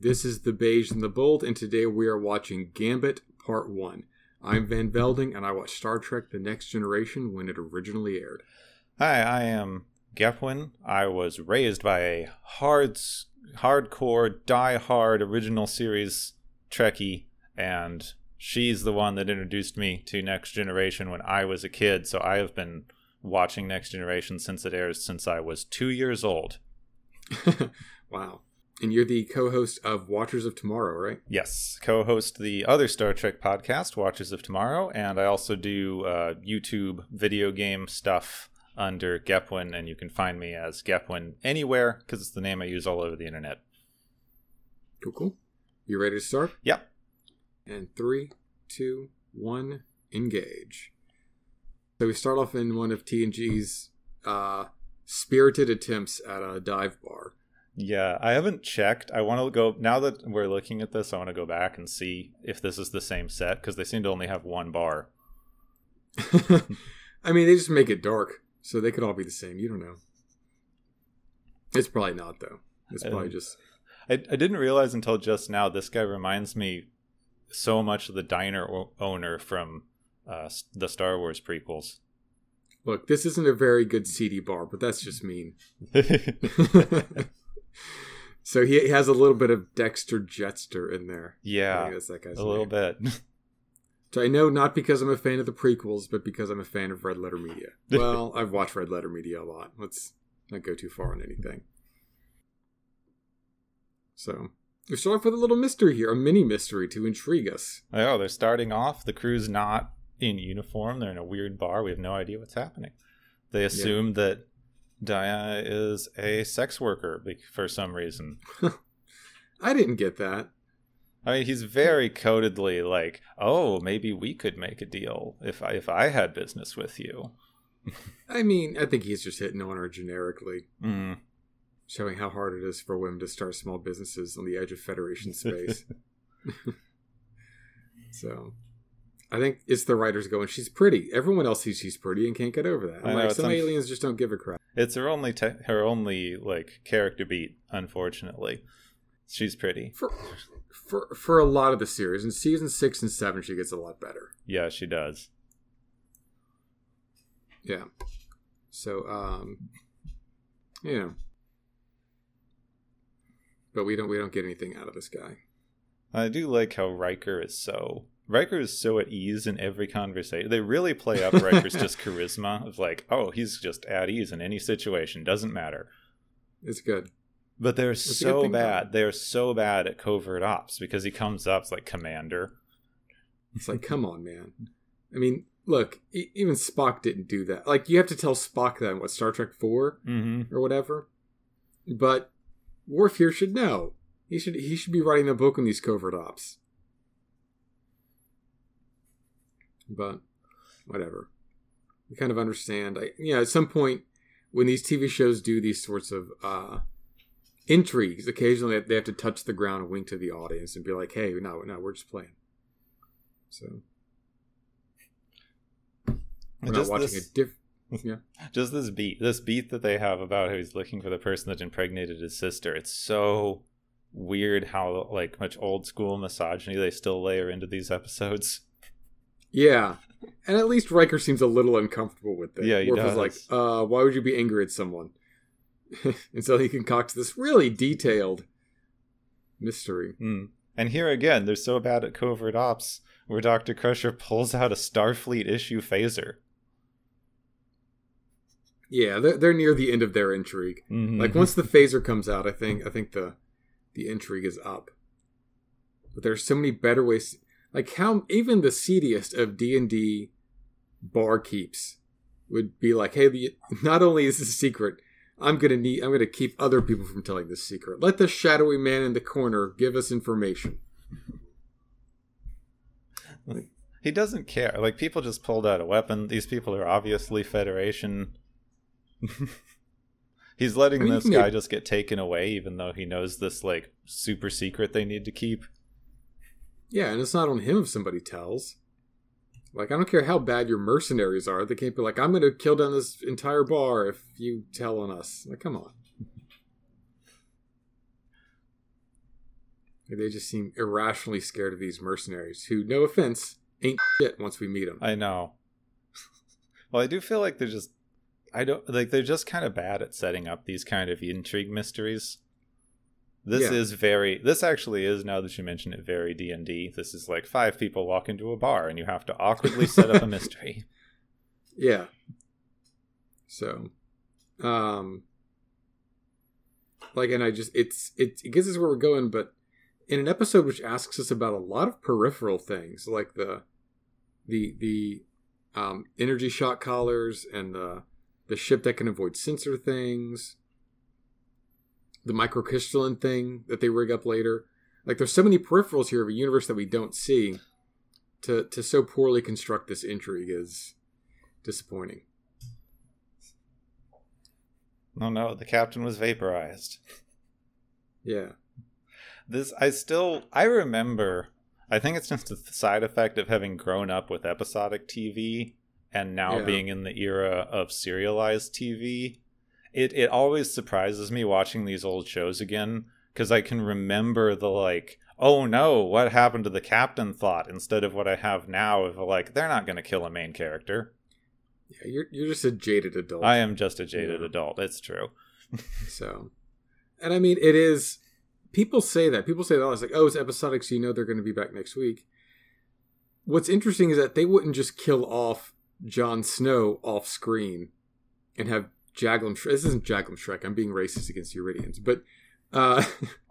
This is The Beige and the Bold, and today we are watching Gambit Part 1. I'm Van Velding, and I watched Star Trek The Next Generation when it originally aired. Hi, I am Gepwin. I was raised by a hard, hardcore, die-hard original series Trekkie, and she's the one that introduced me to Next Generation when I was a kid, so I have been watching Next Generation since it airs since I was two years old. wow. And you're the co host of Watchers of Tomorrow, right? Yes, co host the other Star Trek podcast, Watchers of Tomorrow, and I also do uh, YouTube video game stuff under Gepwin, and you can find me as Gepwin anywhere because it's the name I use all over the internet. Cool, cool. You ready to start? Yep. And three, two, one, engage. So we start off in one of TNG's uh, spirited attempts at a dive bar. Yeah, I haven't checked. I want to go now that we're looking at this. I want to go back and see if this is the same set because they seem to only have one bar. I mean, they just make it dark, so they could all be the same. You don't know. It's probably not though. It's probably just. I, I didn't realize until just now. This guy reminds me so much of the diner o- owner from uh, the Star Wars prequels. Look, this isn't a very good seedy bar, but that's just mean. so he has a little bit of Dexter Jettster in there. Yeah, that's that guy's a little bit. So I know not because I'm a fan of the prequels, but because I'm a fan of Red Letter Media. Well, I've watched Red Letter Media a lot. Let's not go too far on anything. So we start off with a little mystery here, a mini mystery to intrigue us. Oh, they're starting off. The crew's not in uniform. They're in a weird bar. We have no idea what's happening. They assume yeah. that Deanna is a sex worker for some reason. I didn't get that. I mean, he's very codedly like, "Oh, maybe we could make a deal if I if I had business with you." I mean, I think he's just hitting on her generically, mm. showing how hard it is for women to start small businesses on the edge of Federation space. so, I think it's the writers going, "She's pretty." Everyone else sees she's pretty and can't get over that. I'm like, some un- aliens just don't give a crap. It's her only te- her only like character beat, unfortunately. She's pretty. For for for a lot of the series. In season six and seven, she gets a lot better. Yeah, she does. Yeah. So, um, you know, but we don't we don't get anything out of this guy. I do like how Riker is so Riker is so at ease in every conversation. They really play up Riker's just charisma of like, oh, he's just at ease in any situation, doesn't matter. It's good. But they're That's so bad. They're so bad at covert ops because he comes up it's like commander. It's like, come on, man. I mean, look, e- even Spock didn't do that. Like, you have to tell Spock that in what Star Trek 4 mm-hmm. or whatever. But Worf here should know. He should he should be writing the book on these covert ops. But whatever. We kind of understand. I yeah, at some point when these TV shows do these sorts of uh intrigues. Occasionally, they have to touch the ground and wink to the audience and be like, "Hey, no, no, we're just playing." So we're just not watching this, a diff. Yeah, just this beat, this beat that they have about how he's looking for the person that impregnated his sister. It's so weird how like much old school misogyny they still layer into these episodes. Yeah, and at least Riker seems a little uncomfortable with it. Yeah, he Worf does. like, uh, "Why would you be angry at someone?" and so he concocts this really detailed mystery. Mm. And here again, they're so bad at covert ops where Dr. Crusher pulls out a Starfleet issue phaser. Yeah, they're, they're near the end of their intrigue. Mm-hmm. Like once the phaser comes out, I think I think the the intrigue is up. But there's so many better ways. Like how even the seediest of D and D barkeeps would be like, "Hey, not only is this a secret, I'm gonna need I'm gonna keep other people from telling this secret. Let the shadowy man in the corner give us information. He doesn't care. Like people just pulled out a weapon. These people are obviously Federation. He's letting I mean, this guy make... just get taken away, even though he knows this like super secret they need to keep. Yeah, and it's not on him if somebody tells. Like, I don't care how bad your mercenaries are. They can't be like, I'm going to kill down this entire bar if you tell on us. Like, come on. They just seem irrationally scared of these mercenaries, who, no offense, ain't shit once we meet them. I know. well, I do feel like they're just I don't like they're just kind of bad at setting up these kind of intrigue mysteries. This Yeah. is very this actually is now that you mention it very D&D. This is like five people walk into a bar and you have to awkwardly set up a mystery. Yeah. So, um, like, and I just it's it, it gets us where we're going, but in an episode which asks us about a lot of peripheral things, like the the the um, energy shock collars and the the ship that can avoid sensor things, the microcrystalline thing that they rig up later. Like, there's so many peripherals here of a universe that we don't see. To to so poorly construct this intrigue is disappointing. Oh no, the captain was vaporized. Yeah. This I still I remember I think it's just a side effect of having grown up with episodic TV and now Yeah. being in the era of serialized TV. It it always surprises me watching these old shows again because I can remember the like oh no what happened to the captain thought instead of what I have now of like they're not going to kill a main character. Yeah, you're you're just a jaded adult. I am just a jaded Yeah. adult. It's true. So, and I mean, it is. People say that. People say that. It's like, oh, it's episodic, so you know they're going to be back next week. What's interesting is that they wouldn't just kill off Jon Snow off screen and have Jaglom. This isn't Jaglom Shrek. I'm being racist against Yridians, but uh,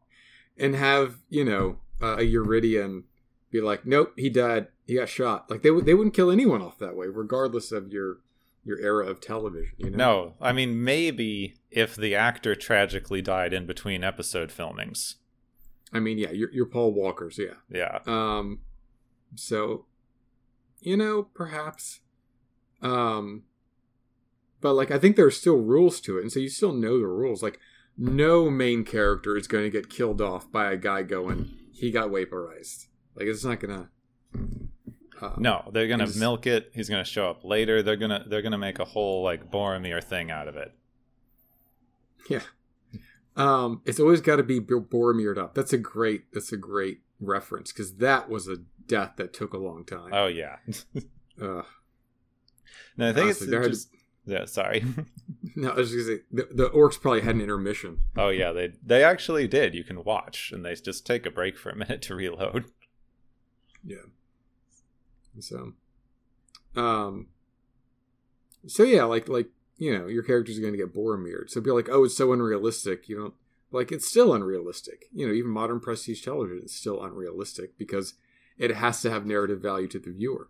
and have you know uh, a Yridian be like, nope, he died. He got shot. Like they would they wouldn't kill anyone off that way, regardless of your your era of television. You know? No, I mean maybe if the actor tragically died in between episode filmings. I mean, yeah, you're, you're Paul Walker's, yeah. Yeah. Um, so, you know, perhaps, um, but like I think there are still rules to it, and so you still know the rules. Like, no main character is going to get killed off by a guy going, he got vaporized. Like, it's not gonna. Uh, No, they're gonna milk it. He's gonna show up later. They're gonna they're gonna make a whole like Boromir thing out of it. Yeah. Um, it's always got to be Bo- Boromired up. That's a great. That's a great reference because that was a death that took a long time. Oh yeah. Ugh. no, I think Honestly, it's just yeah. Sorry. No, I was just say the, the orcs probably had an intermission. oh yeah. They they actually did. You can watch, and they just take a break for a minute to reload. Yeah. So, um, so yeah, like like you know, your characters are going to get Boromired. So be like, oh, it's so unrealistic. You know, like it's still unrealistic. You know, even modern prestige television is still unrealistic because it has to have narrative value to the viewer.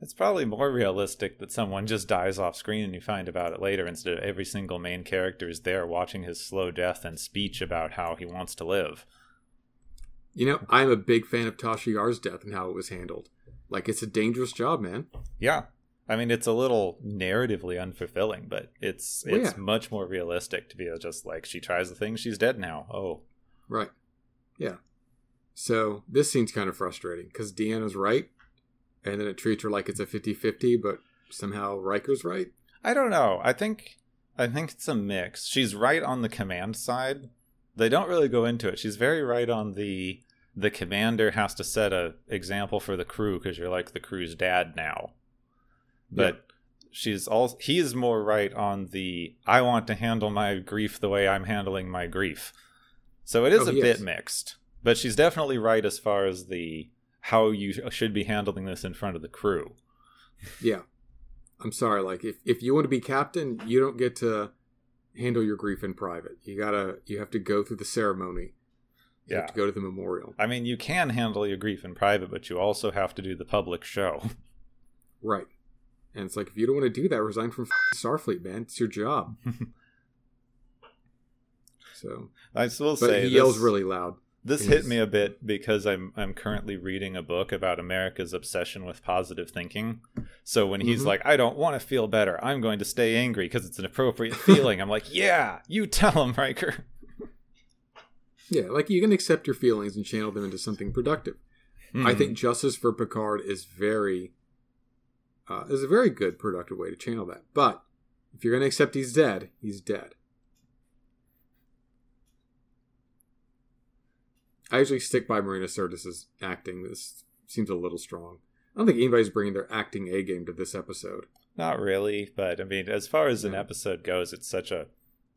It's probably more realistic that someone just dies off screen and you find about it later instead of every single main character is there watching his slow death and speech about how he wants to live. You know, I'm a big fan of Tasha Yar's death and how it was handled. Like it's a dangerous job, man. Yeah. I mean, it's a little narratively unfulfilling, but it's Well, it's yeah. much more realistic to be just like she tries the thing, she's dead now. Oh, Right. Yeah. So this seems kind of frustrating because Deanna's right, and then it treats her like it's a 50-50, but somehow Riker's right. I don't know. I think I think it's a mix. She's right on the command side. They don't really go into it. She's very right on the the commander has to set a example for the crew because you're like the crew's dad now. But she's all he's more right on the I want to handle my grief the way I'm handling my grief. So it is Oh, a bit mixed. But she's definitely right as far as the how you should be handling this in front of the crew. Yeah. I'm sorry. Like, if, if you want to be captain, you don't get to handle your grief in private. You gotta, you have to go through the ceremony. You Yeah. have to go to the memorial. I mean, you can handle your grief in private, but you also have to do the public show. Right. And it's like, if you don't want to do that, resign from Starfleet, man. It's your job. so, I will but say he yells really loud. This hit me a bit because I'm I'm currently reading a book about America's obsession with positive thinking. So when he's Mhm. like, "I don't want to feel better. I'm going to stay angry because it's an appropriate feeling," I'm like, "Yeah, you tell him, Riker." Yeah, like you can accept your feelings and channel them into something productive. I Hmm. think justice for Picard is very uh, is a very good productive way to channel that. But if you're going to accept he's dead, he's dead. I usually stick by Marina Sirtis's acting. This seems a little strong. I don't think anybody's bringing their acting A game to this episode. Not really, but I mean, as far as an Yeah. episode goes, it's such a,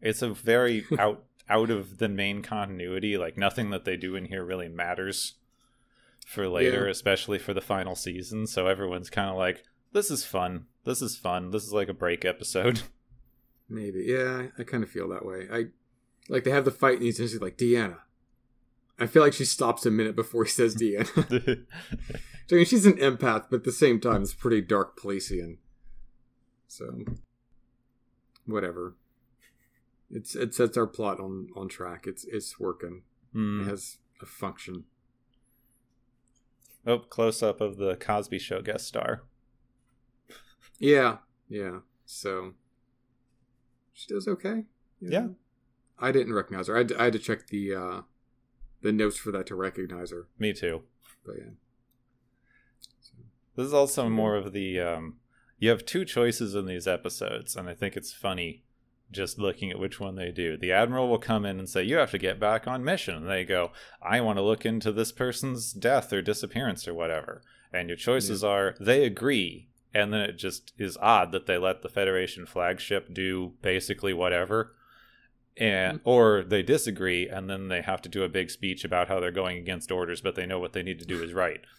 it's a very out out of the main continuity. Like nothing that they do in here really matters for later, Yeah. especially for the final season. So everyone's kind of like, "This is fun. This is fun. This is like a break episode." Maybe. Yeah, I, kind of feel that way. I like they have the fight and he's just like Deanna. I feel like she stops a minute before he says Deanna. I mean, she's an empath, but at the same time, it's pretty dark Polician. So, whatever. It's it sets our plot on on track. It's it's working. It Hmm. has a function. Oh, close up of the Cosby Show guest star. Yeah, yeah. So she does okay. Yeah. I didn't recognize her. I I had to check the uh the notes for that to recognize her. Me too. But yeah. This is also more of the um, you have two choices in these episodes, and I think it's funny just looking at which one they do. The admiral will come in and say, "You have to get back on mission," and they go, "I want to look into this person's death or disappearance or whatever." And your choices are they agree, and then it just is odd that they let the Federation flagship do basically whatever. And mm. or they disagree, and then they have to do a big speech about how they're going against orders, but they know what they need to do is right.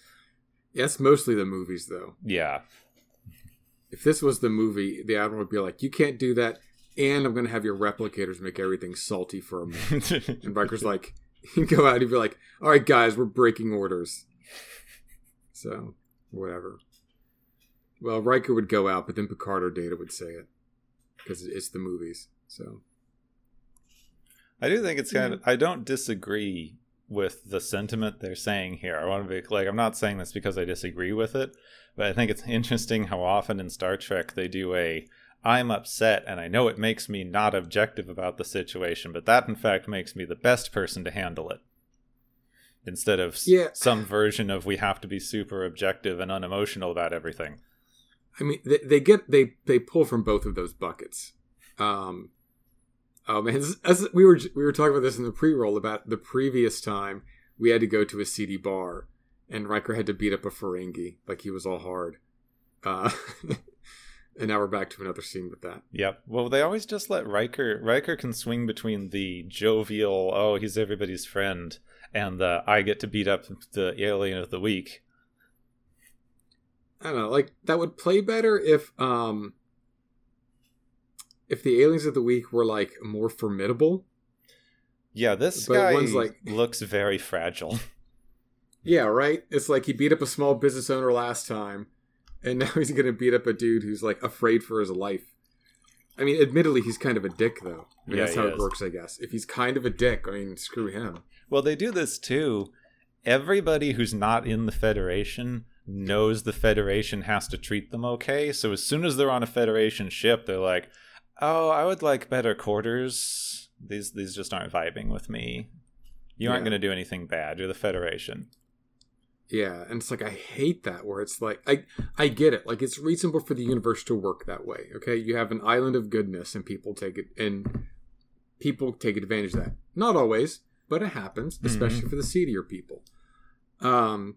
Yes, mostly the movies though. Yeah, If this was the movie, the admiral would be like, "You can't do that." And I'm gonna have your replicators make everything salty for a minute. And Riker's like, he'd go out, he'd be like, all right, guys, we're breaking orders. So, whatever. Well, Riker would go out, but then Picard or Data would say it. Because it's the movies. So, I do think it's kind of. I don't disagree with the sentiment they're saying here. I want to be like, I'm not saying this because I disagree with it, but I think it's interesting how often in Star Trek they do a. I'm upset, and I know it makes me not objective about the situation, but that in fact makes me the best person to handle it. Instead of Yeah. some version of we have to be super objective and unemotional about everything. I mean, they, they get, they, they pull from both of those buckets. Um, oh man, as, as we were, we were talking about this in the pre-roll about the previous time we had to go to a seedy bar and Riker had to beat up a Ferengi like he was all hard. Uh, and now we're back to another scene with that. Yep. Well, they always just let Riker. Riker can swing between the jovial, oh, he's everybody's friend, and the I get to beat up the alien of the week. I don't know, like that would play better if um if the aliens of the week were like more formidable. Yeah, this But guy one's like- looks very fragile. Yeah, right? It's like he beat up a small business owner last time, and now he's gonna beat up a dude who's like afraid for his life. I mean, admittedly, he's kind of a dick, though. I mean, Yeah, that's how it is. works, I guess. If he's kind of a dick, I mean, screw him. Well, they do this too. Everybody who's not in the Federation knows the Federation has to treat them okay. So as soon as they're on a Federation ship, they're like, "Oh, I would like better quarters. These these just aren't vibing with me. You aren't going to do anything bad. You're the Federation." Yeah, and it's like I hate that where it's like I I get it. Like it's reasonable for the universe to work that way. Okay, you have an island of goodness, and people take it, and people take advantage of that. Not always, but it happens, especially for the seedier people. Um,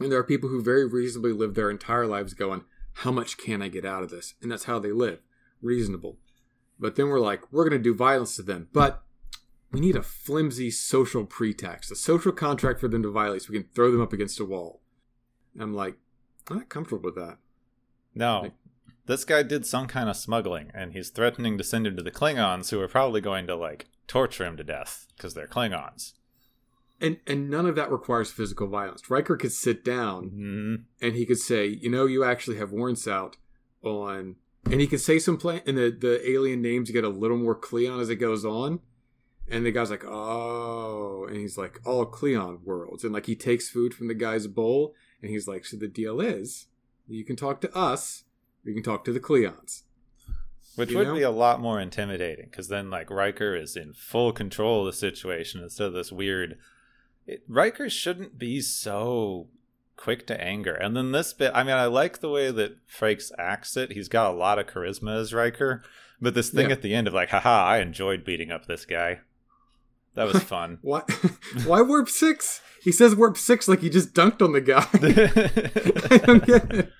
and there are people who very reasonably live their entire lives going, "How much can I get out of this?" And that's how they live, reasonable. But then we're like, we're going to do violence to them, but we need a flimsy social pretext, a social contract for them to violate so we can throw them up against a wall. I'm like, I'm not comfortable with that. No. Like- this guy did some kind of smuggling, and he's threatening to send him to the Klingons, who are probably going to like torture him to death because they're Klingons. And and none of that requires physical violence. Riker could sit down hmm and he could say, you know, you actually have warrants out on, and he could say some plan, and the the alien names get a little more Cleon as it goes on. And the guy's like, oh, and he's like, all Cleon worlds, and like he takes food from the guy's bowl, and he's like, so the deal is, you can talk to us, you can talk to the Cleons. Which You would know? be a lot more intimidating because then, like, Riker is in full control of the situation instead of this weird. It, Riker shouldn't be so quick to anger. And then this bit, I mean, I like the way that Frakes acts it. He's got a lot of charisma as Riker. But this thing Yeah. at the end of, like, haha, I enjoyed beating up this guy. That was fun. Why? Why warp six? He says warp six like he just dunked on the guy. I don't get it.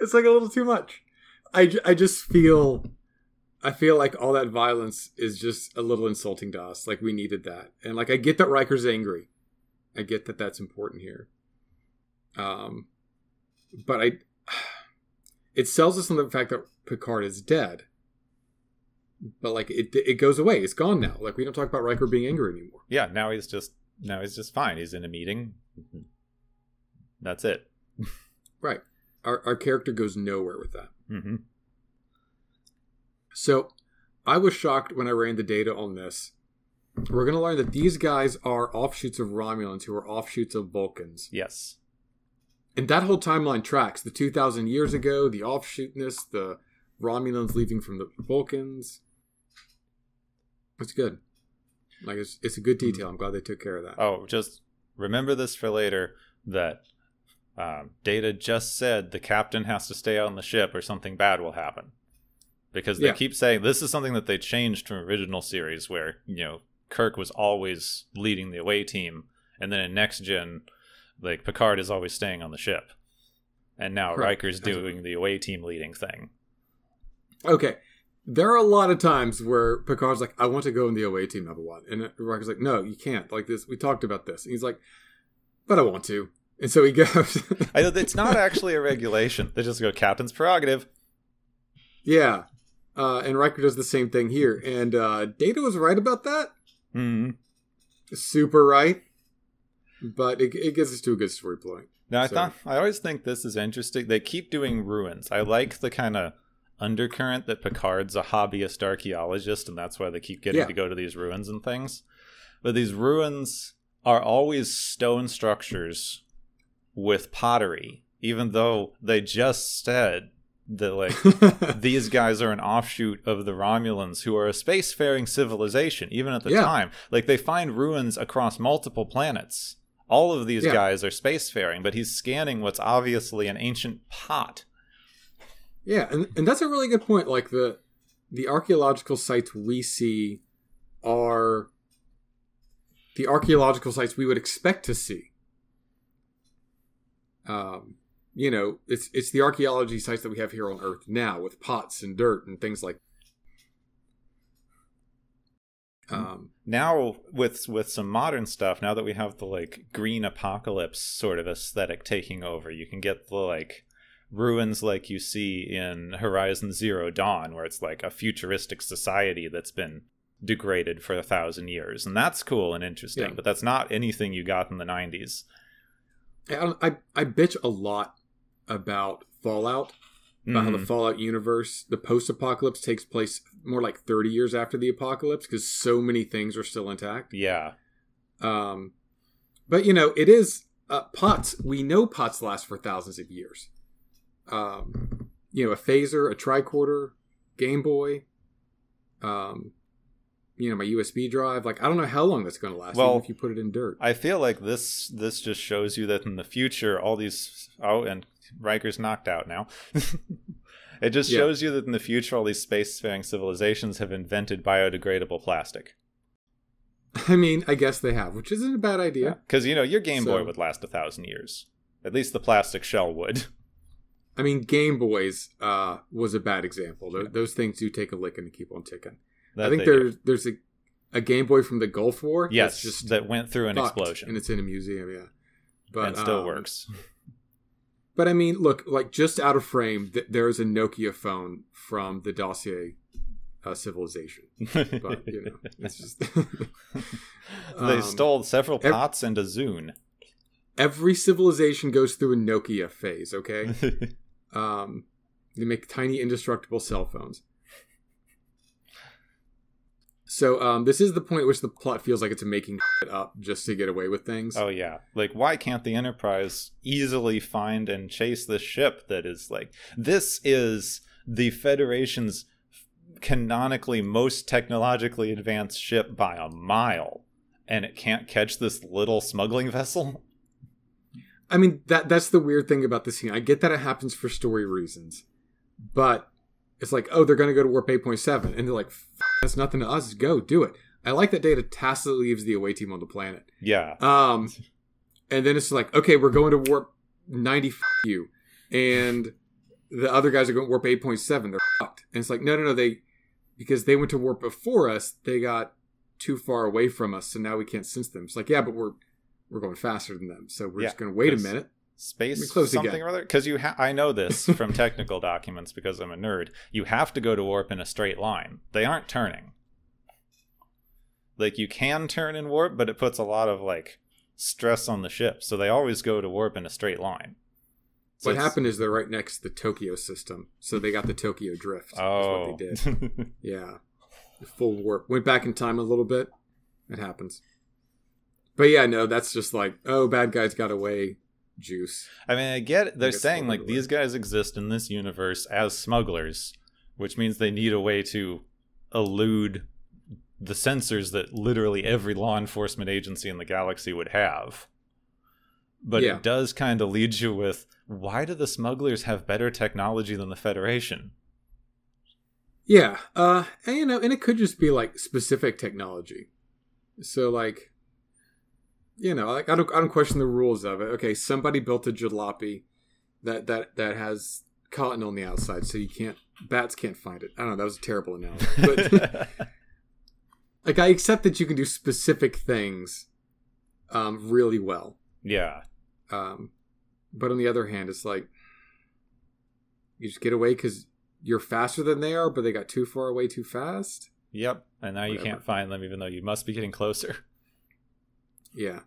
It's like a little too much. I, I just feel I feel like all that violence is just a little insulting to us. Like we needed that, and like I get that Riker's angry. I get that that's important here. Um, but I, it sells us on the fact that Picard is dead. But like it, it goes away. It's gone now. Like we don't talk about Riker being angry anymore. yeah, now he's just now he's just fine. He's in a meeting. That's it. Right. Our our character goes nowhere with that. hmm So I was shocked when I ran the data on this. We're going to learn that these guys are offshoots of Romulans who are offshoots of Vulcans. Yes. And that whole timeline tracks the 2,000 years ago, the offshootness, the Romulans leaving from the Vulcans. It's good. Like, it's, it's a good detail. I'm glad they took care of that. Oh, just remember this for later that um, Data just said the captain has to stay on the ship or something bad will happen. Because they Yeah. keep saying this is something that they changed from original series where, you know, Kirk was always leading the away team. And then in next gen, like Picard is always staying on the ship. And now Right. Riker's doing the away team leading thing. Okay. There are a lot of times where Picard's like, I want to go in the away team number one. And Riker's like, no, you can't. Like this, we talked about this. And he's like, but I want to. And so he goes. I know it's not actually a regulation. They just go captain's prerogative. yeah. Uh, and Riker does the same thing here. And uh, Data was right about that. Hmm Super right. But it, it gets us to a good story point. Now I So- thought I always think this is interesting. They keep doing ruins. I like the kind of undercurrent that Picard's a hobbyist archaeologist, and that's why they keep getting Yeah. to go to these ruins and things. But these ruins are always stone structures with pottery, even though they just said that like these guys are an offshoot of the Romulans, who are a spacefaring civilization, even at the Yeah. time. Like they find ruins across multiple planets. All of these Yeah. guys are spacefaring, but he's scanning what's obviously an ancient pot. yeah, and, and that's a really good point. Like the the archaeological sites we see are the archaeological sites we would expect to see. Um, you know, it's it's the archaeology sites that we have here on Earth now with pots and dirt and things like. Um, Now with with some modern stuff, now that we have the like green apocalypse sort of aesthetic taking over, you can get the like ruins like you see in Horizon Zero Dawn, where it's like a futuristic society that's been degraded for a thousand years, and that's cool and interesting. Yeah. But that's not anything you got in the '90s. I, I I bitch a lot about Fallout about how the Mhm. Fallout universe, the post-apocalypse takes place more like 30 years after the apocalypse because so many things are still intact. Yeah, Um, but you know, it is uh, pots. We know pots last for thousands of years. Um, you know, a phaser, a tricorder, Game Boy. Um, you know, my USB drive. Like, I don't know how long that's going to last. Well, if you put it in dirt. I feel like this this just shows you that in the future, all these oh, and Riker's knocked out now. it just Yeah. shows you that in the future, all these spacefaring civilizations have invented biodegradable plastic. I mean, I guess they have, which isn't a bad idea. Because you know your Game Boy would last a thousand years. At least the plastic shell would. I mean, Game Boys uh, was a bad example. Those, those things do take a licking and keep on ticking. That I think do. there's there's a, a Game Boy from the Gulf War. yes, just that went through an explosion and it's in a museum. Yeah, but and still um, works. But I mean, look, like just out of frame, th- there is a Nokia phone from the Dossier uh, civilization. But you know, it's just they um, stole several ev- pots and a Zune. every civilization goes through a Nokia phase. Okay, um, they make tiny indestructible cell phones. So um, this is the point at which the plot feels like it's making it up just to get away with things. Oh yeah. Like why can't the Enterprise easily find and chase this ship that is like this is the Federation's canonically most technologically advanced ship by a mile and it can't catch this little smuggling vessel? I mean that that's the weird thing about this scene. I get that it happens for story reasons, but it's like, oh, they're going to go to warp eight point seven, and they're like, that's nothing to us. Go do it. I like that Data tacitly leaves the away team on the planet. Yeah. Um, and then it's like, okay, we're going to warp ninety f- you, and the other guys are going to warp eight point seven. They're fucked. And it's like, no, no, no. They because they went to warp before us, they got too far away from us, so now we can't sense them. It's like, yeah, but we're we're going faster than them, so we're Yeah, just going to wait a minute. Space Let me close something again. or other because you ha- I know this from technical documents because I'm a nerd. You have to go to warp in a straight line. They aren't turning. Like you can turn and warp, but it puts a lot of like stress on the ship. So they always go to warp in a straight line. So what it's- happened is they're right next to the Tokyo system, so they got the Tokyo drift. is Oh, what they oh. did. Yeah, full warp. Went back in time a little bit. It happens. But yeah, no, that's just like, oh, bad guys got away. Juice. I mean, I get. They're saying like these guys exist in this universe as smugglers, which means they need a way to elude the sensors that literally every law enforcement agency in the galaxy would have. But Yeah. it does kind of lead you with why do the smugglers have better technology than the Federation? Yeah, uh, and, you know, and it could just be like specific technology. So like, you know, like I don't, I don't question the rules of it. Okay, somebody built a jalopy that that that has cotton on the outside, so you can't bats can't find it. I don't know. That was a terrible analogy, but like I accept that you can do specific things, um, really well. yeah. Um, but on the other hand, it's like you just get away because you're faster than they are, but they got too far away too fast. Yep. And now you can't find them even though you must be getting closer. Yeah.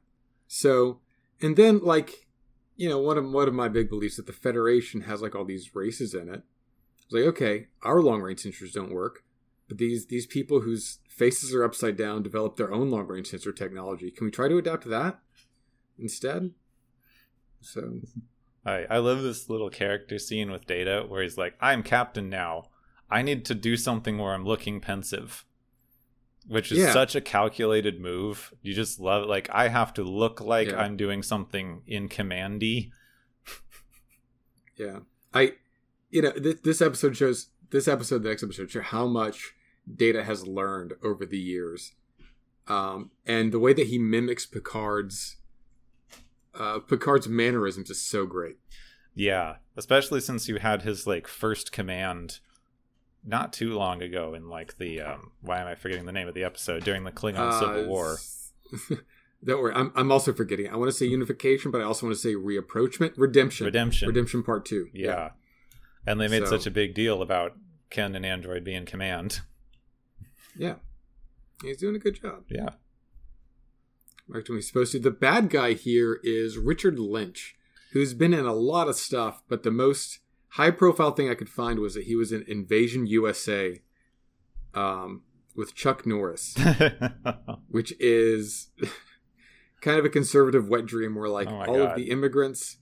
So, and then like, you know, one of one of my big beliefs that the Federation has like all these races in it. It's like, okay, our long range sensors don't work, but these these people whose faces are upside down develop their own long range sensor technology. Can we try to adapt to that instead? So, I, I love this little character scene with Data where he's like, I'm captain now. I need to do something where I'm looking pensive. Which is Yeah. such a calculated move. You just love it. like I have to look like Yeah. I'm doing something in commandy. yeah, I, you know, this, this episode shows this episode, the next episode show how much Data has learned over the years, um, and the way that he mimics Picard's uh, Picard's mannerisms is so great. Yeah. Especially since you had his like first command not too long ago in like the um why am I forgetting the name of the episode during the Klingon Uh, Civil War. Don't worry, I'm, I'm also forgetting. I want to say unification, but I also want to say reapproachment, redemption, Redemption. redemption part two. Yeah. And they made So- such a big deal about Ken and Android being command. yeah, he's doing a good job. Yeah. Right when he's supposed to. The bad guy here is Richard Lynch, who's been in a lot of stuff, but the most high profile thing I could find was that he was in Invasion USA um, with Chuck Norris, which is kind of a conservative wet dream where like Oh all God. of the immigrants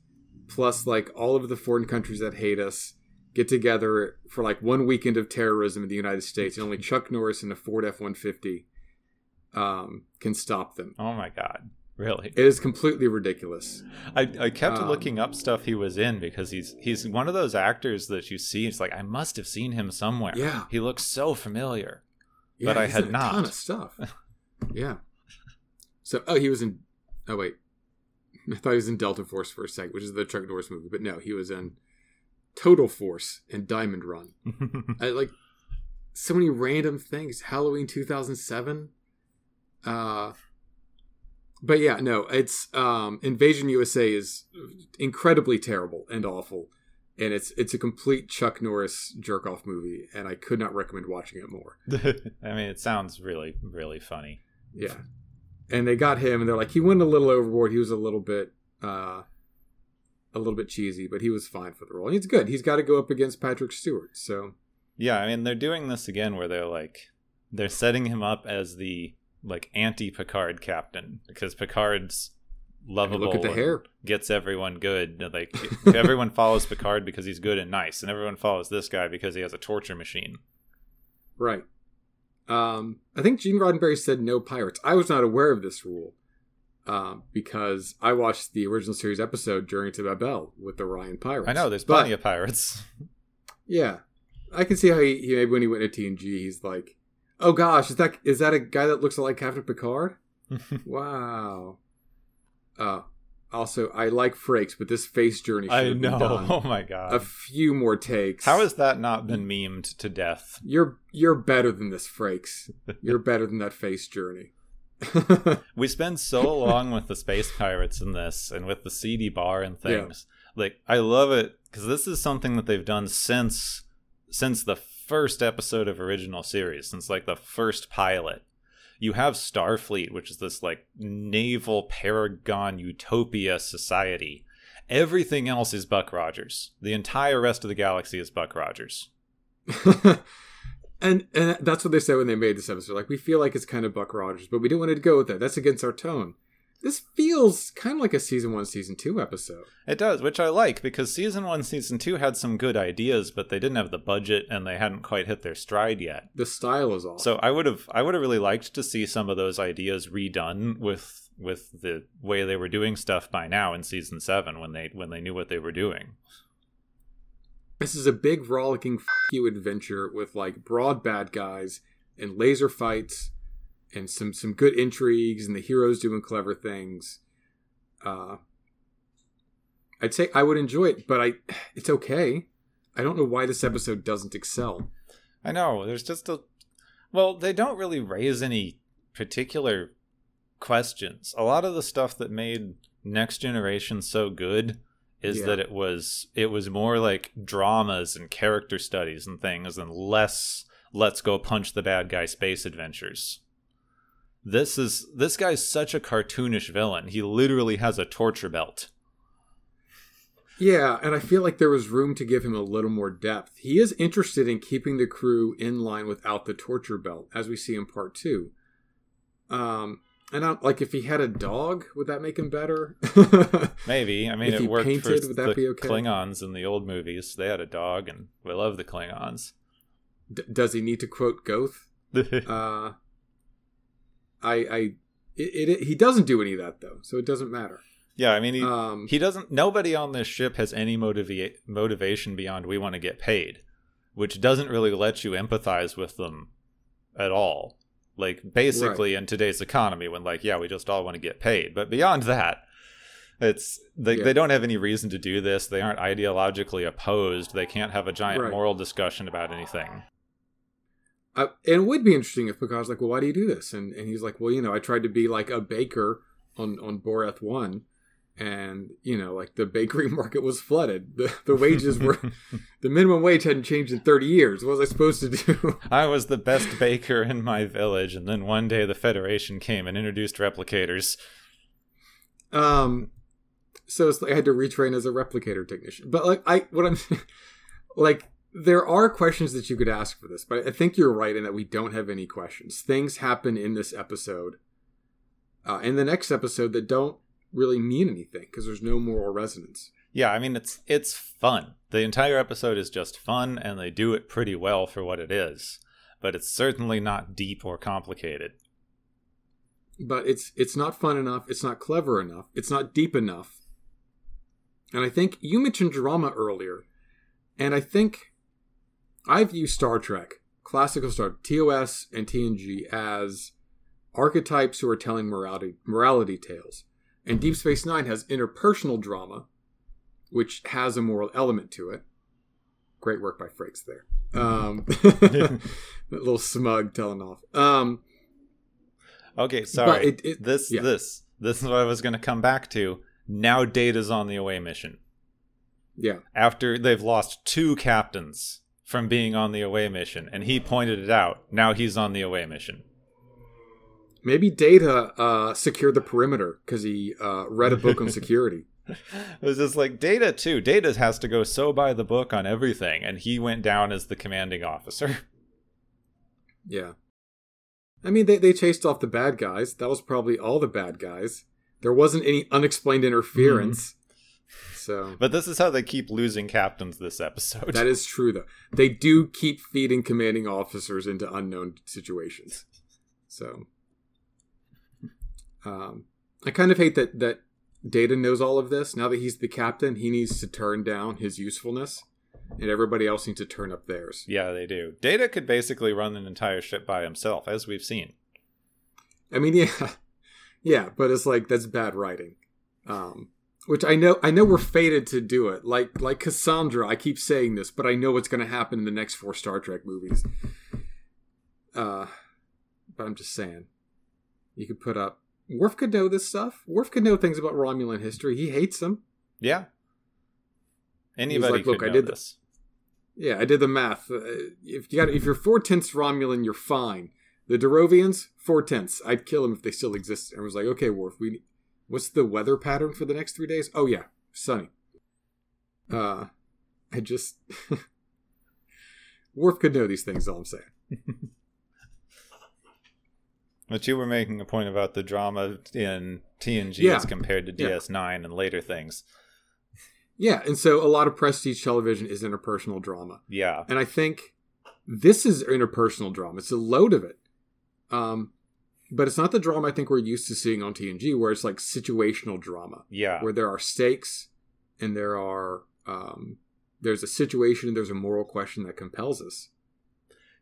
plus like all of the foreign countries that hate us get together for like one weekend of terrorism in the United States and only Chuck Norris in a Ford F-150 um, can stop them. oh my god. Really? It is completely ridiculous. I, I kept Um, looking up stuff he was in because he's he's one of those actors that you see. It's like I must have seen him somewhere. Yeah. he looks so familiar. Yeah, But I had in a not. ton of stuff. yeah. So, oh, he was in. Oh wait, I thought he was in Delta Force for a second, which is the Chuck Norris movie. But no, he was in Total Force and Diamond Run. I like so many random things. Halloween 2007. Uh, but yeah, no, it's um, Invasion USA is incredibly terrible and awful, and it's it's a complete Chuck Norris jerk off movie, and I could not recommend watching it more. I mean, it sounds really really funny. Yeah. And they got him and they're like he went a little overboard. He was a little bit uh a little bit cheesy, but he was fine for the role. And he's good. He's got to go up against Patrick Stewart. So Yeah, I mean they're doing this again where they're like they're setting him up as the like anti Picard captain because Picard's lovable look at the hair. gets everyone good. Like everyone follows Picard because he's good and nice, and everyone follows this guy because he has a torture machine. Right. Um I think Gene Roddenberry said no pirates. I was not aware of this rule. Um, because I watched the original series episode Journey to Babel with the Orion Pirates. I know there's But- plenty of pirates. Yeah, I can see how he, he maybe when he went to TNG, he's like, Oh gosh, is that is that a guy that looks like Captain Picard? wow. Uh, also, I like Frakes, but this face journey. should I know. Oh my god. A few more takes. How has that not been memed to death? you're you're better than this, Frakes. You're better than that face journey. We spend so long with the space pirates in this and with the seedy bar and Yeah. things. Like I love it because this is something that they've done since since the first episode of original series, since like the first pilot. You have Starfleet, which is this like naval paragon utopia society. Everything else is Buck Rogers. The entire rest of the galaxy is Buck Rogers. and and that's what they said when they made this episode. Like we feel like it's kind of Buck Rogers, but we didn't want to go with that. That's against our tone. This feels kind of like a season one, season two episode. It does, which I like because season one, season two had some good ideas, but they didn't have the budget and they hadn't quite hit their stride yet. The style is off. So I would have, I would have really liked to see some of those ideas redone with with the way they were doing stuff by now in season seven when they when they knew what they were doing. this is a big rollicking f- you adventure with like broad bad guys and laser fights and some some good intrigues and the heroes doing clever things. Uh, I'd say I would enjoy it, but I it's okay. I don't know why this episode doesn't excel. I know there's just a, well, they don't really raise any particular questions. A lot of the stuff that made Next Generation so good is Yeah. that it was it was more like dramas and character studies and things and less let's go punch the bad guy space adventures. This is this guy's such a cartoonish villain. He literally has a torture belt. Yeah, and I feel like there was room to give him a little more depth. He is interested in keeping the crew in line without the torture belt, as we see in part two. Um, and I, like if he had a dog, would that make him better? Maybe. I mean, If it he worked for painted, would that the be okay? Klingons in the old movies. They had a dog, and we love the Klingons. D- does he need to quote Goth? Uh, I, I, it, it, he doesn't do any of that though, so it doesn't matter. yeah, I mean, he, Um, he doesn't. Nobody on this ship has any motiva- motivation beyond we want to get paid, which doesn't really let you empathize with them at all. Like basically in today's economy, when like, yeah, we just all want to get paid, but beyond that. It's they, Yeah. they don't have any reason to do this. They aren't ideologically opposed. They can't have a giant Right. moral discussion about anything. And it would be interesting if Picard's like, well, why do you do this? And and he's like, well, you know, I tried to be like a baker on on Boreth one, and you know, like the bakery market was flooded. The the wages were the minimum wage hadn't changed in thirty years. What was I supposed to do? I was the best baker in my village, and then one day the Federation came and introduced replicators. um, so it's like I had to retrain as a replicator technician. But like I, what I'm like, there are questions that you could ask for this, but I think you're right in that we don't have any questions. Things happen in this episode, uh, in the next episode that don't really mean anything because there's no moral resonance. Yeah, I mean it's it's fun. The entire episode is just fun, and they do it pretty well for what it is. But it's certainly not deep or complicated. But it's it's not fun enough. It's not clever enough. It's not deep enough. And I think you mentioned drama earlier, and I think I view Star Trek, classical Star TOS and TNG as archetypes who are telling morality morality tales. And Deep Space Nine has interpersonal drama, which has a moral element to it. Great work by Frakes there. Um, that little smug telling off. Um, Okay, sorry. it- it- this yeah. this this is what I was going to come back to. Now Data's on the away mission. yeah. After they've lost two captains from being on the away mission, and he pointed it out. Now he's on the away mission. Maybe Data uh, secured the perimeter because he uh, read a book on security. It was just like Data too. Data has to go so by the book on everything, and he went down as the commanding officer. Yeah. I mean, they, they chased off the bad guys. That was probably all the bad guys. There wasn't any unexplained interference. So But this is how they keep losing captains this episode. that is true, though. They do keep feeding commanding officers into unknown situations. So um, I kind of hate that that Data knows all of this. Now that he's the captain, he needs to turn down his usefulness. and everybody else needs to turn up theirs. Yeah, they do. Data could basically run an entire ship by himself, as we've seen. I mean, yeah, yeah, but it's like that's bad writing. Um, which I know, I know we're fated to do it. Like, like Cassandra, I keep saying this, but I know what's going to happen in the next four Star Trek movies. Uh, but I'm just saying, you could put up. Worf could know this stuff. Worf could know things about Romulan history. He hates them. Yeah. Anybody like, could "Look, I did this. Yeah, I did the math. Uh, if you got, if you're four tenths Romulan, you're fine. The Derovians, four tenths. I'd kill them if they still exist. And I was like, okay, Worf, we, what's the weather pattern for the next three days? Oh yeah, sunny. Uh, I just Worf could know these things. All I'm saying. But you were making a point about the drama in TNG Yeah. as compared to DS9 and later things. Yeah, and so a lot of prestige television is interpersonal drama. Yeah. And I think this is interpersonal drama. It's a load of it. Um, but it's not the drama I think we're used to seeing on TNG, where it's like situational drama, Yeah. where there are stakes and there are um, there's a situation, there's a moral question that compels us.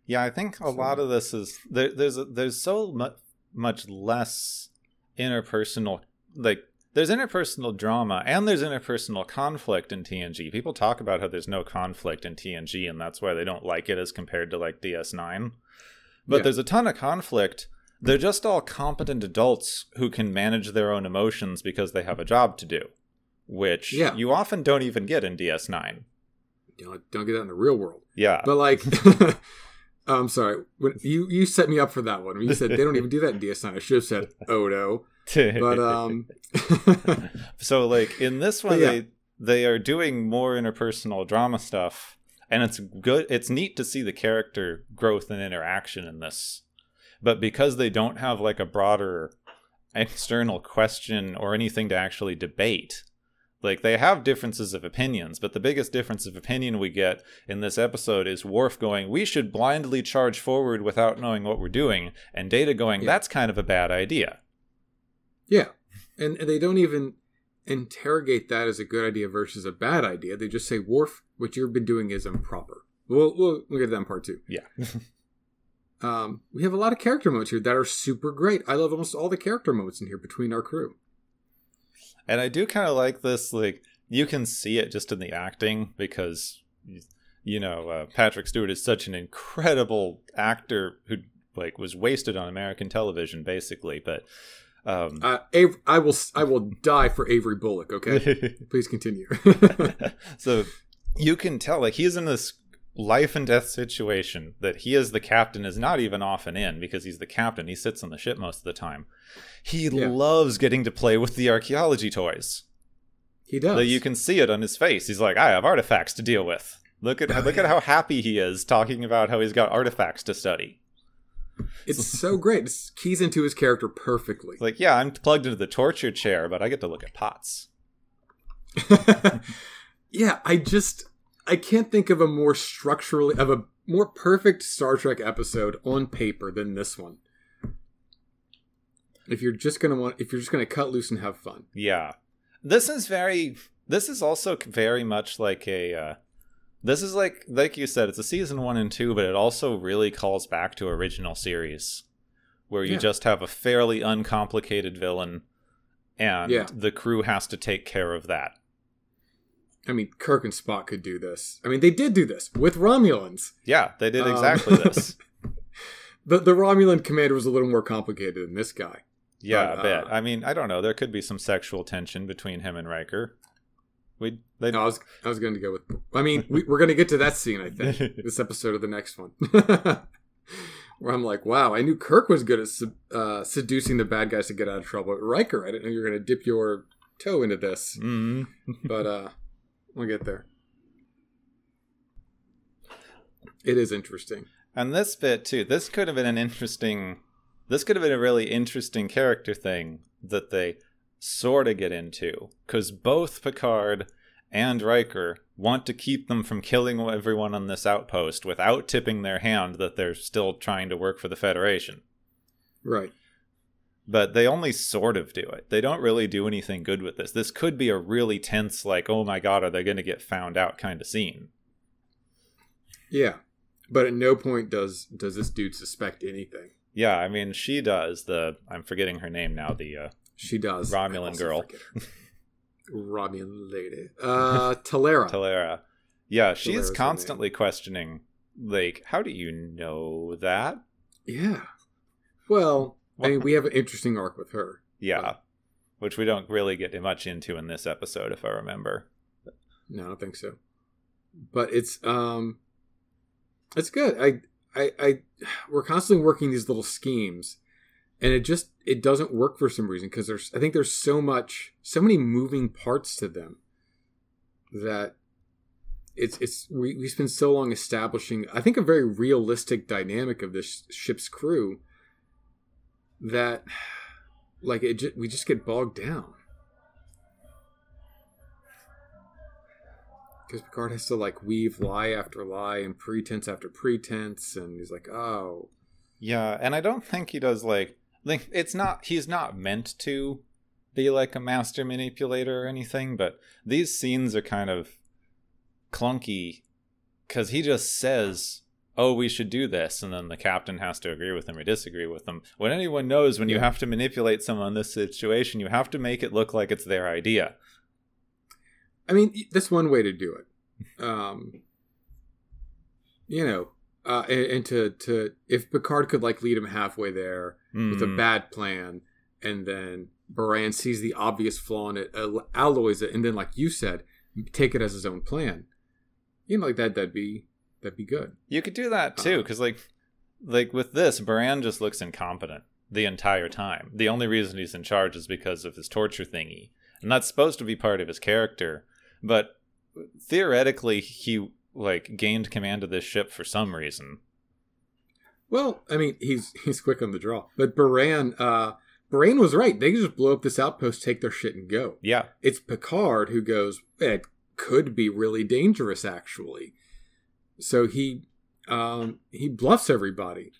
Yeah, I think a So- lot of this is there, there's there's so much much less interpersonal like there's interpersonal drama and there's interpersonal conflict in TNG. People talk about how there's no conflict in TNG and that's why they don't like it as compared to like DS9. But Yeah. there's a ton of conflict. They're just all competent adults who can manage their own emotions because they have a job to do, which Yeah. you often don't even get in DS9. You know, don't get that in the real world. Yeah. But like, I'm sorry, when you you set me up for that one. You said they don't even do that in DS9, I should have said Odo. But um, so like in this one yeah. they they are doing more interpersonal drama stuff and it's good it's neat to see the character growth and interaction in this but because they don't have like a broader external question or anything to actually debate like they have differences of opinions but the biggest difference of opinion we get in this episode is Worf going we should blindly charge forward without knowing what we're doing and Data going Yeah. that's kind of a bad idea yeah, and, and they don't even interrogate that as a good idea versus a bad idea. They just say, "Worf, what you've been doing is improper." We'll we'll, we'll get to that in part two. yeah Um, we have a lot of character modes here that are super great. I love almost all the character modes in here between our crew. And I do kind of like this. Like you can see it just in the acting because, you know, uh, Patrick Stewart is such an incredible actor who like was wasted on American television, basically. But um, Uh, Av- I will I will die for Avery Bullock. Okay, please continue. so you can tell like he's in this life and death situation that he as the captain is not even often in because he's the captain he sits on the ship most of the time he Yeah. loves getting to play with the archaeology toys he does. Like you can see it on his face. He's like, I have artifacts to deal with. Look at Oh, look at how happy he is talking about how he's got artifacts to study. It's so great. It keys into his character perfectly. It's like, yeah, I'm plugged into the torture chair, but I get to look at pots. yeah, I just I can't think of a more structurally of a more perfect Star Trek episode on paper than this one. If you're just gonna want, if you're just gonna cut loose and have fun, Yeah, this is very. This is also very much like a. Uh, this is like like you said, it's a season one and two, but it also really calls back to original series, where you Yeah. just have a fairly uncomplicated villain, and Yeah. the crew has to take care of that. I mean, Kirk and Spock could do this. I mean, they did do this with Romulans. Yeah, they did Um, exactly this. The the Romulan commander was a little more complicated than this guy. Yeah, But, a bit. uh, I mean, I don't know. There could be some sexual tension between him and Riker. We they No, I was I was going to go with. I mean, we, we're going to get to that scene. I think this episode or the next one, where I'm like, wow, I knew Kirk was good at uh, seducing the bad guys to get out of trouble. Riker, I didn't know you were going to dip your toe into this, Mm. but uh, we'll get there. It is interesting. And this bit too. This could have been an interesting. This could have been a really interesting character thing that they sort of get into because both Picard and Riker want to keep them from killing everyone on this outpost without tipping their hand that they're still trying to work for the Federation. Right. But they only sort of do it. They don't really do anything good with this. This could be a really tense, like, oh my god, are they going to get found out kind of scene. Yeah, but at no point does does this dude suspect anything. Yeah, I mean she does. The I'm forgetting her name now. The uh, She does. Romulan girl. Romulan lady. Uh, Tallera. Tallera. Yeah, she Tallera's her constantly questioning, like, how do you know that? yeah. Well, I mean, we have an interesting arc with her. Yeah, which we don't really get much into in this episode, if I remember. No, I don't think so. But it's um, it's good. I I I we're constantly working these little schemes, and it just it doesn't work for some reason because there's I think there's so much so many moving parts to them that it's it's we we spend so long establishing I think a very realistic dynamic of this ship's crew that like it ju- we just get bogged down. because Picard has to like weave lie after lie and pretense after pretense, and he's like, "Oh, Yeah, and I don't think he does like like it's not he's not meant to be like a master manipulator or anything, but these scenes are kind of clunky cuz he just says, "Oh, we should do this," and then the captain has to agree with them or disagree with them. When anyone knows when you have to manipulate someone in this situation, you have to make it look like it's their idea. I mean, that's one way to do it. Um, you know, uh, and, and to to if Picard could like lead him halfway there with a Mm. bad plan, and then Baran sees the obvious flaw in it, alloys it, and then like you said, take it as his own plan. You know, like that. That'd be that'd be good. You could do that too, Uh. because like, like with this, Baran just looks incompetent the entire time. The only reason he's in charge is because of his torture thingy, and that's supposed to be part of his character. But theoretically, he like gained command of this ship for some reason. Well, I mean, he's he's quick on the draw, but Baran, uh, Baran was right. They just blow up this outpost, take their shit, and go. Yeah, It's Picard who goes, it could be really dangerous, actually. So he um, he bluffs everybody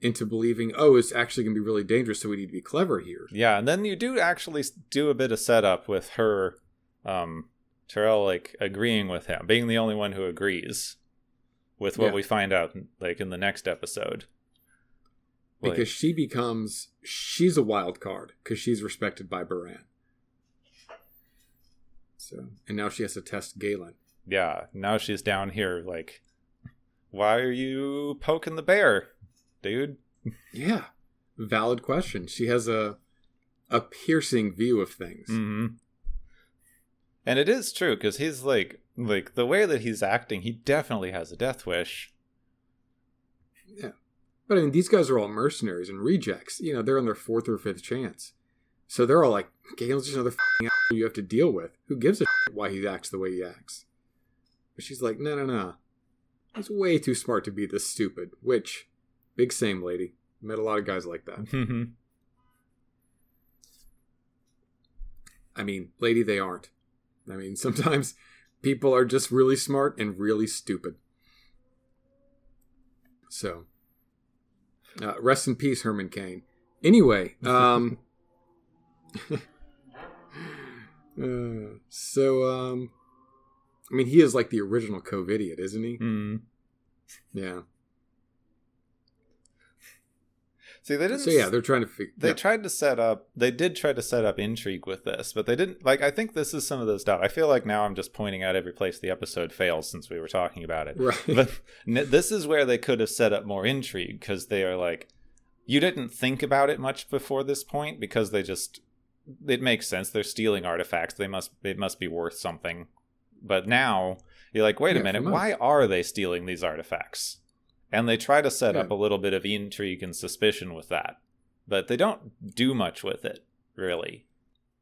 into believing, oh, it's actually going to be really dangerous, so we need to be clever here. yeah, and then you do actually do a bit of setup with her, um, Terrell like agreeing with him, being the only one who agrees with what Yeah. we find out like in the next episode. Like- Because she becomes, she's a wild card because she's respected by Baran. So, and now she has to test Galen. yeah, now she's down here like, why are you poking the bear, dude? Yeah, valid question. She has a a piercing view of things. hmm And it is true because he's like, like the way that he's acting, he definitely has a death wish. Yeah, but I mean, these guys are all mercenaries and rejects. You know, they're on their fourth or fifth chance. So they're all like, Galen's just another you have to deal with. Who gives a why he acts the way he acts? But she's like, no, no, no. He's way too smart to be this stupid. Which, big same lady. Met a lot of guys like that. Mhm. I mean, lady, they aren't. I mean, sometimes people are just really smart and really stupid. So, uh, rest in peace, Herman Cain. Anyway, um, uh, so um, I mean, he is like the original Covidiot, isn't he? Mm. Yeah. See, they didn't. So yeah, they're trying to figure. they yeah. tried to set up. They did try to set up intrigue with this, but they didn't. Like, I think this is some of the stuff. I feel like now I'm just pointing out every place the episode fails since we were talking about it. right. but this is where they could have set up more intrigue because they are like you didn't think about it much before this point because they just it makes sense they're stealing artifacts they must it must be worth something but now you're like wait Yeah, a minute why are they stealing these artifacts? And they try to set Yeah. up a little bit of intrigue and suspicion with that but they don't do much with it really.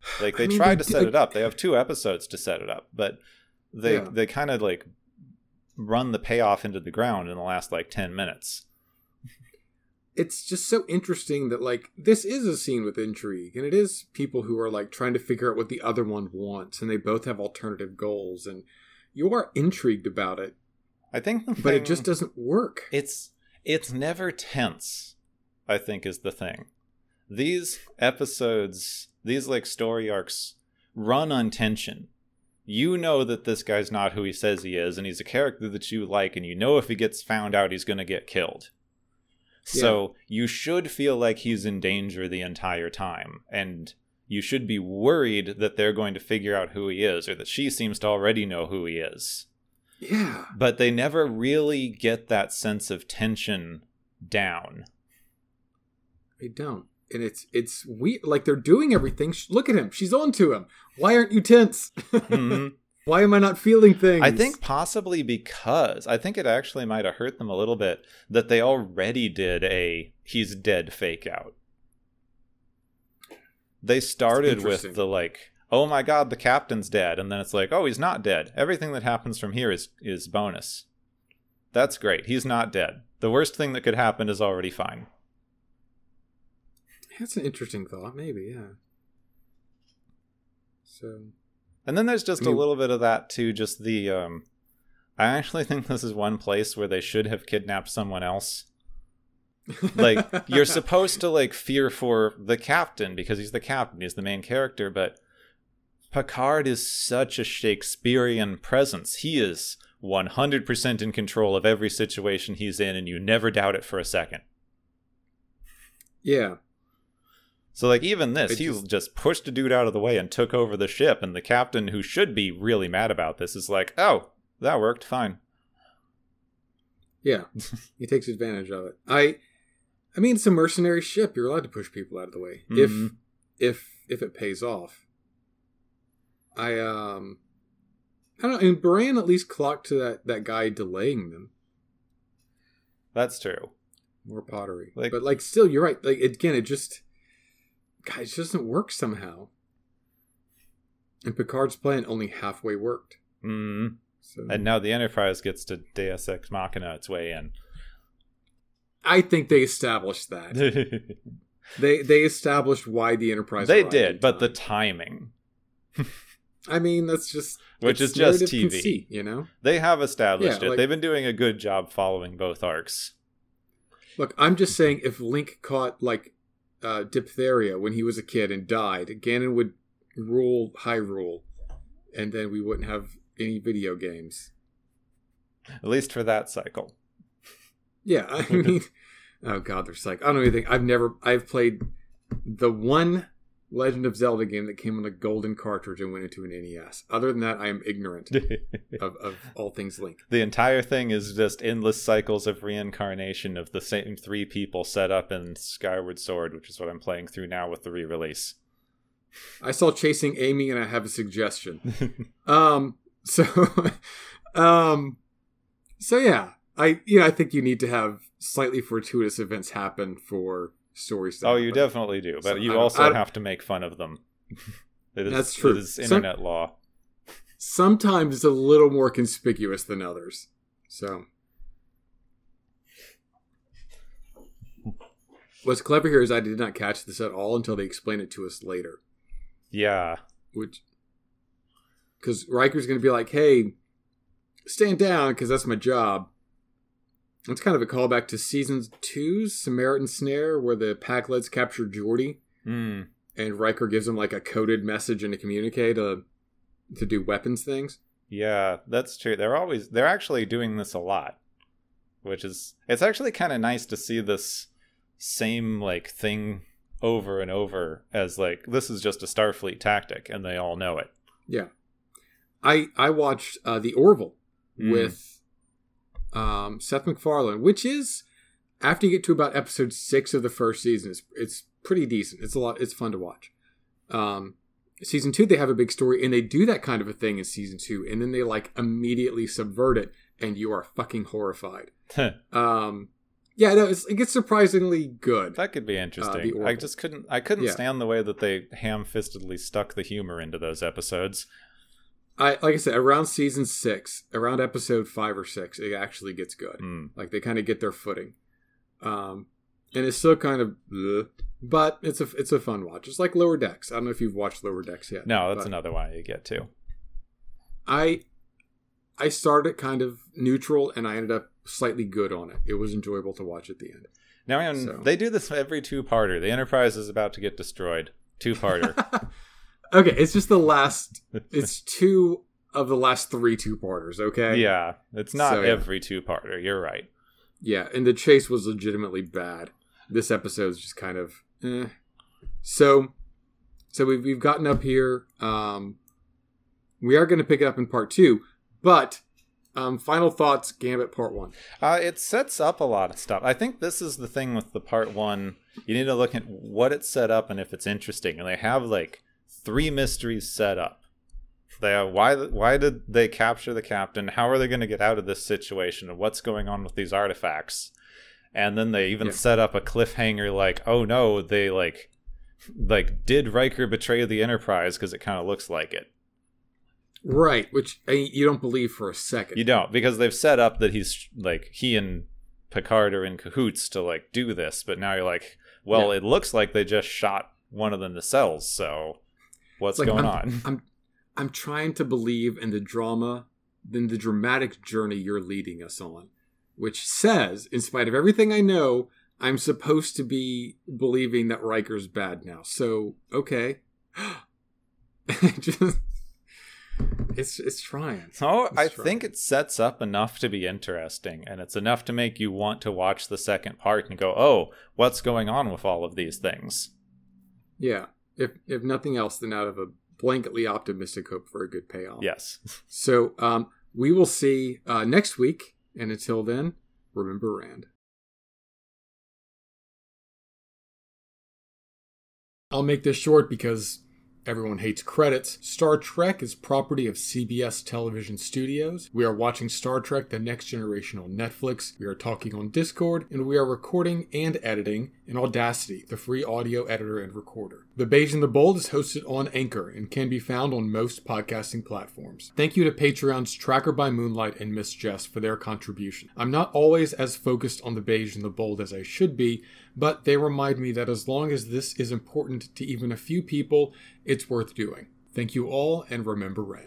Like they I mean, tried they to do- set it up. They have two episodes to set it up but they Yeah. they kind of like run the payoff into the ground in the last like 10 minutes it's just so interesting that like this is a scene with intrigue and it is people who are like trying to figure out what the other one wants and they both have alternative goals and you are intrigued about it i think the but it just doesn't work. It's it's never tense i think is the thing. These episodes these like story arcs run on tension. You know that this guy's not who he says he is, and he's a character that you like, and you know if he gets found out, he's going to get killed. So you should feel like he's in danger the entire time, and you should be worried that they're going to figure out who he is, or that she seems to already know who he is. Yeah. But they never really get that sense of tension down. They don't. And it's it's weird. Like they're doing everything. Look at him. She's on to him. Why aren't you tense? Mhm. Why am I not feeling things? I think possibly because I think it actually might have hurt them a little bit that they already did a he's dead fake out. They started with the like, oh my god, the captain's dead, and then it's like, oh, he's not dead. Everything that happens from here is is bonus. That's great. He's not dead. The worst thing that could happen is already fine. that's an interesting thought. Maybe, yeah. So And then there's just I mean- a little bit of that too, just the um I actually think this is one place where they should have kidnapped someone else. Like you're supposed to like fear for the captain because he's the captain, he's the main character, but Picard is such a Shakespearean presence. He is 100% in control of every situation he's in and you never doubt it for a second. yeah, So like even this, he just- just pushed a dude out of the way and took over the ship, and the captain, who should be really mad about this, is like, "Oh, that worked fine." yeah. he takes advantage of it. I, I mean, it's a mercenary ship. You're allowed to push people out of the way if Mhm. if if it pays off. I um, I don't know. And Baran at least clocked to that that guy delaying them. That's true. More pottery, Like- but like still, you're right. Like again, it just, guys, it just doesn't work somehow. And Picard's plan only halfway worked. Mm. So And now the Enterprise gets to Deus Ex Machina its way in. I think they established that. they They they established why the Enterprise. They did, but the timing, I mean, that's just which is just TV. conceit, you know. They have established Yeah, it. like- They've been doing a good job following both arcs. Look, I'm just saying, if Link caught like uh, diphtheria when he was a kid and died, Ganon would rule Hyrule, and then we wouldn't have any video games. At least for that cycle. Yeah, I mean, oh god, there's like I don't even think I've never I've played the one Legend of Zelda game that came on a golden cartridge and went into an NES. Other than that, I am ignorant of, of all things Link. the entire thing is just endless cycles of reincarnation of the same three people set up in Skyward Sword, which is what I'm playing through now with the re-release. I saw Chasing Amy, and I have a suggestion. Um. So, um. So yeah, I you know I think you need to have slightly fortuitous events happen for oh, you definitely do, but So, you also have to make fun of them. it is, That's true. It is Some- internet law. Sometimes it's a little more conspicuous than others. So. What's clever here is I did not catch this at all until they explained it to us later. Yeah. which because Riker's going to be like, "Hey, stand down," because that's my job. It's kind of a callback to season two's Samaritan Snare, where the Pakleds capture Geordi, Mm. and Riker gives him like a coded message in a communique to to do weapons things. Yeah, that's true. They're always they're actually doing this a lot. Which is it's actually kind of nice to see this same like thing over and over as like this is just a Starfleet tactic and they all know it. Yeah, I I watched uh, the Orville Mm. with um, Seth MacFarlane, which is after you get to about episode six of the first season, it's, it's pretty decent. It's a lot. It's fun to watch. Um, season two, they have a big story, and they do that kind of a thing in season two, and then they like immediately subvert it, and you are fucking horrified. Um, yeah, no, it's, it gets surprisingly good. that could be interesting. I just couldn't I couldn't Yeah. stand the way that they ham-fistedly stuck the humor into those episodes. I like I said, around season six, around episode five or six, it actually gets good. Mm. Like they kind of get their footing, um, and it's still kind of, bleh, but it's a it's a fun watch. It's like Lower Decks. I don't know if you've watched Lower Decks yet. No, that's another one you get to. I I started kind of neutral, and I ended up slightly good on it. It was enjoyable to watch at the end. Now, So- they do this every two-parter. The Enterprise is about to get destroyed. Two-parter. okay, it's just the last. It's two of the last three two parters. Okay. Yeah, it's not So, every two parter. You're right. Yeah, and the chase was legitimately bad. This episode's just kind of eh. So so we've we've gotten up here. Um we are gonna pick it up in part two, but um final thoughts, Gambit part one. Uh, it sets up a lot of stuff. I think this is the thing with the part one. You need to look at what it set up and if it's interesting. And they have like three mysteries set up. They have, why why did they capture the captain? How are they going to get out of this situation? And what's going on with these artifacts? And then they even Yeah. set up a cliffhanger like, oh no, they like like did Riker betray the Enterprise because it kind of looks like it. Right, which uh, I, you don't believe for a second. You don't because they've set up that he's like he and Picard are in cahoots to like do this, but now you're like, well, Yeah. it looks like they just shot one of them to cells. So what's like, going I'm, on? I'm I'm trying to believe in the drama, in the dramatic journey you're leading us on, which says, in spite of everything I know, I'm supposed to be believing that Riker's bad now. So okay, just it's it's trying. So I Let's think it sets up enough to be interesting, and it's enough to make you want to watch the second part and go, "Oh, what's going on with all of these things?" Yeah, if if nothing else, then out of a blanketly optimistic hope for a good payoff. Yes. So um, we will see uh, next week, and until then, remember Rand. I'll make this short because everyone hates credits. Star Trek is property of CBS Television Studios. We are watching Star Trek The Next Generation on Netflix. We are talking on Discord, and we are recording and editing in Audacity, the free audio editor and recorder. The Beige and the Bold is hosted on Anchor and can be found on most podcasting platforms. Thank you to Patreons Tracker by Moonlight and Miss Jess for their contribution. I'm not always as focused on the Beige and the Bold as I should be, but they remind me that as long as this is important to even a few people, it's worth doing. Thank you all, and remember Rand.